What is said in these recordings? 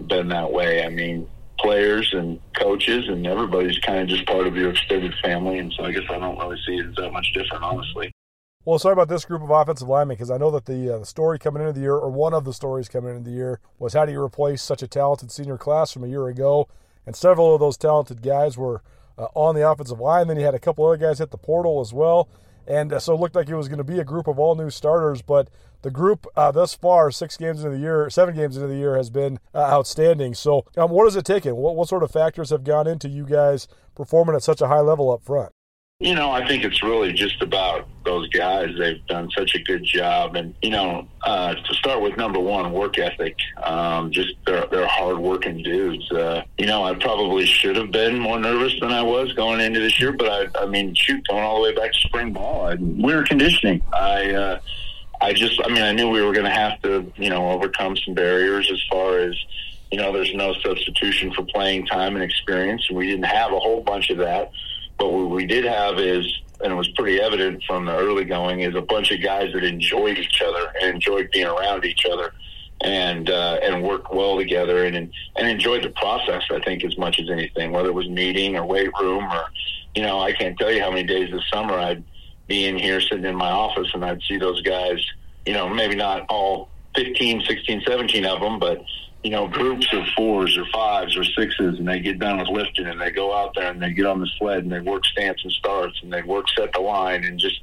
been that way. I mean, players and coaches and everybody's kind of just part of your extended family, and so I guess I don't really see it as that much different, honestly. Well, sorry about this group of offensive linemen because I know that the uh, the story coming into the year, or one of the stories coming into the year, was how do you replace such a talented senior class from a year ago? And several of those talented guys were uh, on the offensive line. Then you had a couple other guys hit the portal as well, and uh, so it looked like it was going to be a group of all new starters. But the group uh, thus far, six games into the year, seven games into the year, has been uh, outstanding. So, um, what has it taken? What, what sort of factors have gone into you guys performing at such a high level up front? You know, I think it's really just about those guys. They've done such a good job, and you know, uh, to start with, number one, work ethic. Um, just they're they're hardworking dudes. Uh, you know, I probably should have been more nervous than I was going into this year, but I, I mean, shoot, going all the way back to spring ball, I, we were conditioning. I. Uh, I just, I mean, I knew we were going to have to, you know, overcome some barriers as far as, you know, there's no substitution for playing time and experience. We didn't have a whole bunch of that. But what we did have is, and it was pretty evident from the early going, is a bunch of guys that enjoyed each other and enjoyed being around each other and uh, and worked well together and and enjoyed the process. I think as much as anything, whether it was meeting or weight room or, you know, I can't tell you how many days this summer I'd be in here sitting in my office and I'd see those guys, you know, maybe not all 15, 16, 17 of them, but you know, groups of fours or fives or sixes, and they get done with lifting, and they go out there and they get on the sled and they work stance and starts, and they work set the line, and just,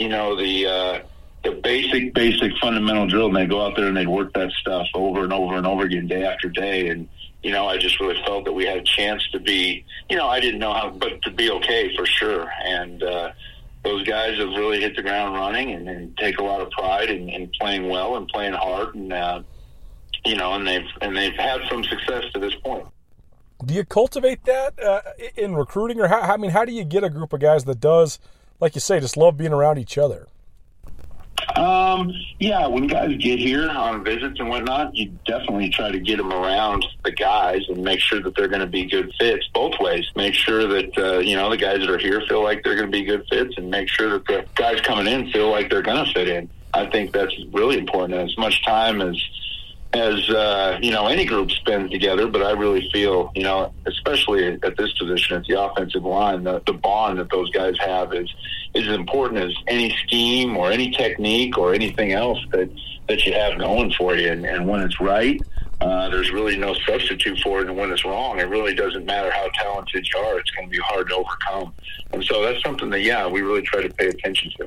you know, the uh, the basic, basic fundamental drill, and they go out there and they work that stuff over and over and over again, day after day, and you know, I just really felt that we had a chance to be, you know, I didn't know how, but to be okay for sure, and. uh those guys have really hit the ground running and, and take a lot of pride in, in playing well and playing hard and uh, you know, and they've and they've had some success to this point. Do you cultivate that uh, in recruiting, or how? I mean, how do you get a group of guys that does, like you say, just love being around each other? Um, yeah, when guys get here on visits and whatnot, you definitely try to get them around the guys and make sure that they're going to be good fits both ways. Make sure that uh, you know the guys that are here feel like they're going to be good fits, and make sure that the guys coming in feel like they're going to fit in. I think that's really important. As much time as as uh, you know any group spends together. But I really feel you know, especially at this position at the offensive line, the, the bond that those guys have is is as important as any scheme or any technique or anything else that that you have going for you. And, and when it's right. Uh, there's really no substitute for it, and when it's wrong, it really doesn't matter how talented you are. It's going to be hard to overcome, and so that's something that, yeah, we really try to pay attention to.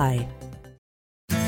apply.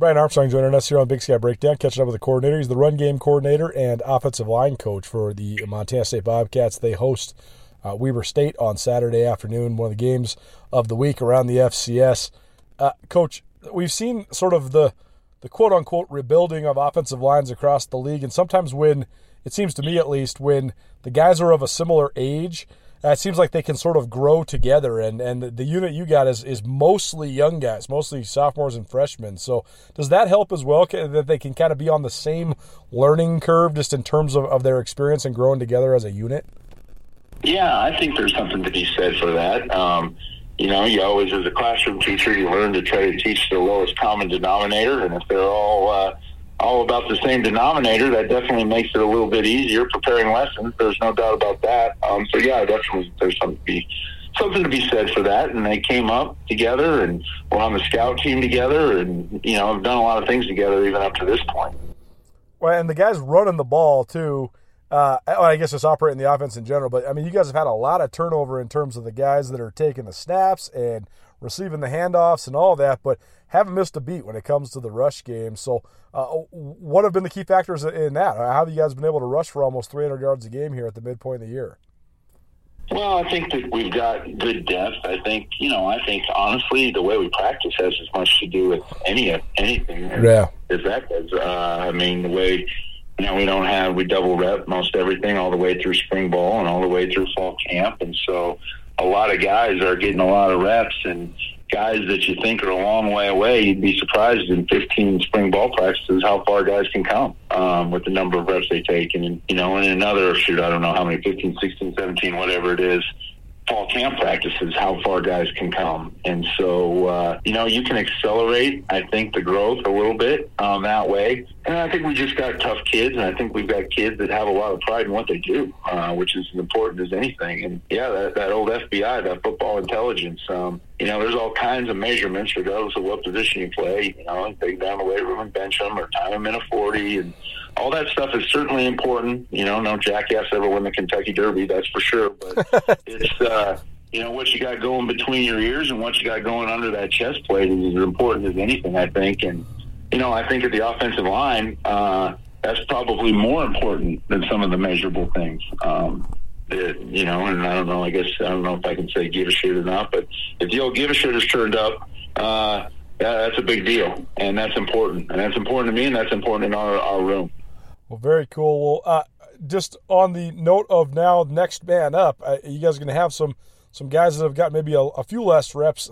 Brian Armstrong joining us here on Big Sky Breakdown, catching up with the coordinator. He's the run game coordinator and offensive line coach for the Montana State Bobcats. They host uh, Weber State on Saturday afternoon, one of the games of the week around the FCS. Uh, coach, we've seen sort of the the quote unquote rebuilding of offensive lines across the league, and sometimes when it seems to me at least when the guys are of a similar age it seems like they can sort of grow together. And, and the unit you got is, is mostly young guys, mostly sophomores and freshmen. So does that help as well that they can kind of be on the same learning curve just in terms of, of their experience and growing together as a unit? Yeah, I think there's something to be said for that. Um, you know, you always, as a classroom teacher, you learn to try to teach the lowest common denominator. And if they're all, uh, all about the same denominator, that definitely makes it a little bit easier preparing lessons. There's no doubt about that. Um, so yeah, definitely there's something to be something to be said for that. And they came up together and were on the scout team together, and you know have done a lot of things together even up to this point. Well, and the guys running the ball too. uh, I guess just operating the offense in general. But I mean, you guys have had a lot of turnover in terms of the guys that are taking the snaps and receiving the handoffs and all that, but haven't missed a beat when it comes to the rush game. So, uh, what have been the key factors in that? How have you guys been able to rush for almost 300 yards a game here at the midpoint of the year? Well, I think that we've got good depth. I think you know. I think honestly, the way we practice has as much to do with any anything yeah. as that does. Uh, I mean, the way you know we don't have we double rep most everything all the way through spring ball and all the way through fall camp, and so a lot of guys are getting a lot of reps and guys that you think are a long way away, you'd be surprised in 15 spring ball practices how far guys can come um, with the number of reps they take. And, you know, in another, shoot, I don't know how many, 15, 16, 17, whatever it is, fall camp practices how far guys can come. And so, uh, you know, you can accelerate, I think, the growth a little bit um, that way. And I think we just got tough kids, and I think we've got kids that have a lot of pride in what they do, uh, which is as important as anything. And yeah, that, that old FBI, that football intelligence, um, you know, there's all kinds of measurements regardless of what position you play. You know, take down the weight room and bench them or time them in a 40 and all that stuff is certainly important. You know, no jackass ever won the Kentucky Derby, that's for sure. But it's, uh, you know, what you got going between your ears and what you got going under that chest plate is as important as anything, I think. And, you know, I think at the offensive line, uh, that's probably more important than some of the measurable things. Um, it, you know, and I don't know, I guess, I don't know if I can say give a shit or not, but if the old give a shit is turned up, uh, yeah, that's a big deal, and that's important, and that's important to me, and that's important in our, our room. Well, very cool. Well, uh, just on the note of now, next man up, uh, you guys are going to have some some guys that have got maybe a, a, few less reps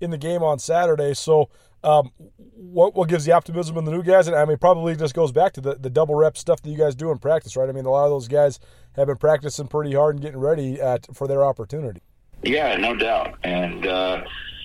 in the game on Saturday. So, um, what what gives the optimism in the new guys? And I mean, probably just goes back to the, the double rep stuff that you guys do in practice, right? I mean, a lot of those guys have been practicing pretty hard and getting ready at, for their opportunity. Yeah, no doubt. And uh,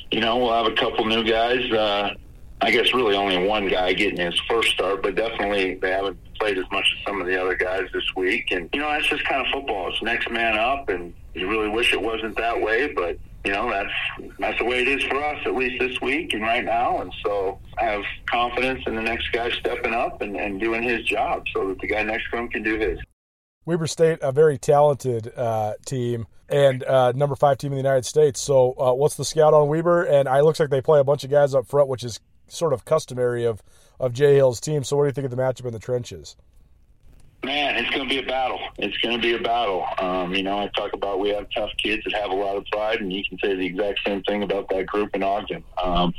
you know, we'll have a couple new guys. Uh, I guess really only one guy getting his first start, but definitely they haven't played as much as some of the other guys this week. And, you know, that's just kind of football. It's next man up, and you really wish it wasn't that way, but, you know, that's that's the way it is for us, at least this week and right now. And so I have confidence in the next guy stepping up and, and doing his job so that the guy next to him can do his. Weber State, a very talented uh, team and uh, number five team in the United States. So, uh, what's the scout on Weber? And it looks like they play a bunch of guys up front, which is sort of customary of of Jay Hill's team. So, what do you think of the matchup in the trenches? Man, it's going to be a battle. It's going to be a battle. Um, you know, I talk about we have tough kids that have a lot of pride, and you can say the exact same thing about that group in Ogden. Um,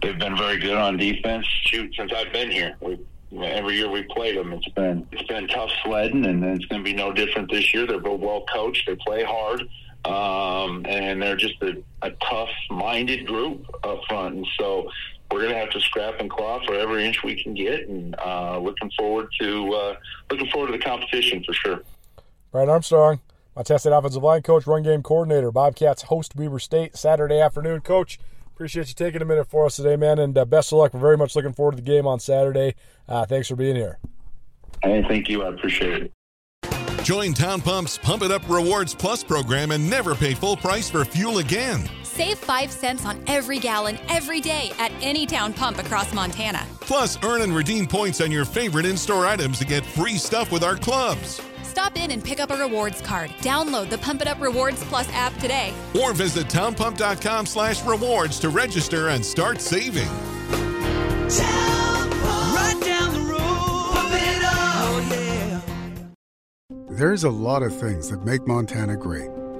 they've been very good on defense. Shoot, since I've been here, we every year we played them. It's been it's been tough sledding, and it's going to be no different this year. They're both well coached. They play hard, um, and they're just a, a tough-minded group up front. And so we're going to have to scrap and claw for every inch we can get, and uh, looking forward to uh, looking forward to the competition for sure. Brian Armstrong, my State offensive line coach, run game coordinator, Bobcats host Weber State Saturday afternoon. Coach, appreciate you taking a minute for us today, man, and uh, best of luck. We're very much looking forward to the game on Saturday. Uh, thanks for being here. Hey, thank you. I appreciate it. Join Town Pump's Pump It Up Rewards Plus program and never pay full price for fuel again. Save 5 cents on every gallon every day at any town pump across Montana. Plus, earn and redeem points on your favorite in store items to get free stuff with our clubs. Stop in and pick up a rewards card. Download the Pump It Up Rewards Plus app today. Or visit townpump.com slash rewards to register and start saving. Right down the road. Pump it up. Oh, yeah. There's a lot of things that make Montana great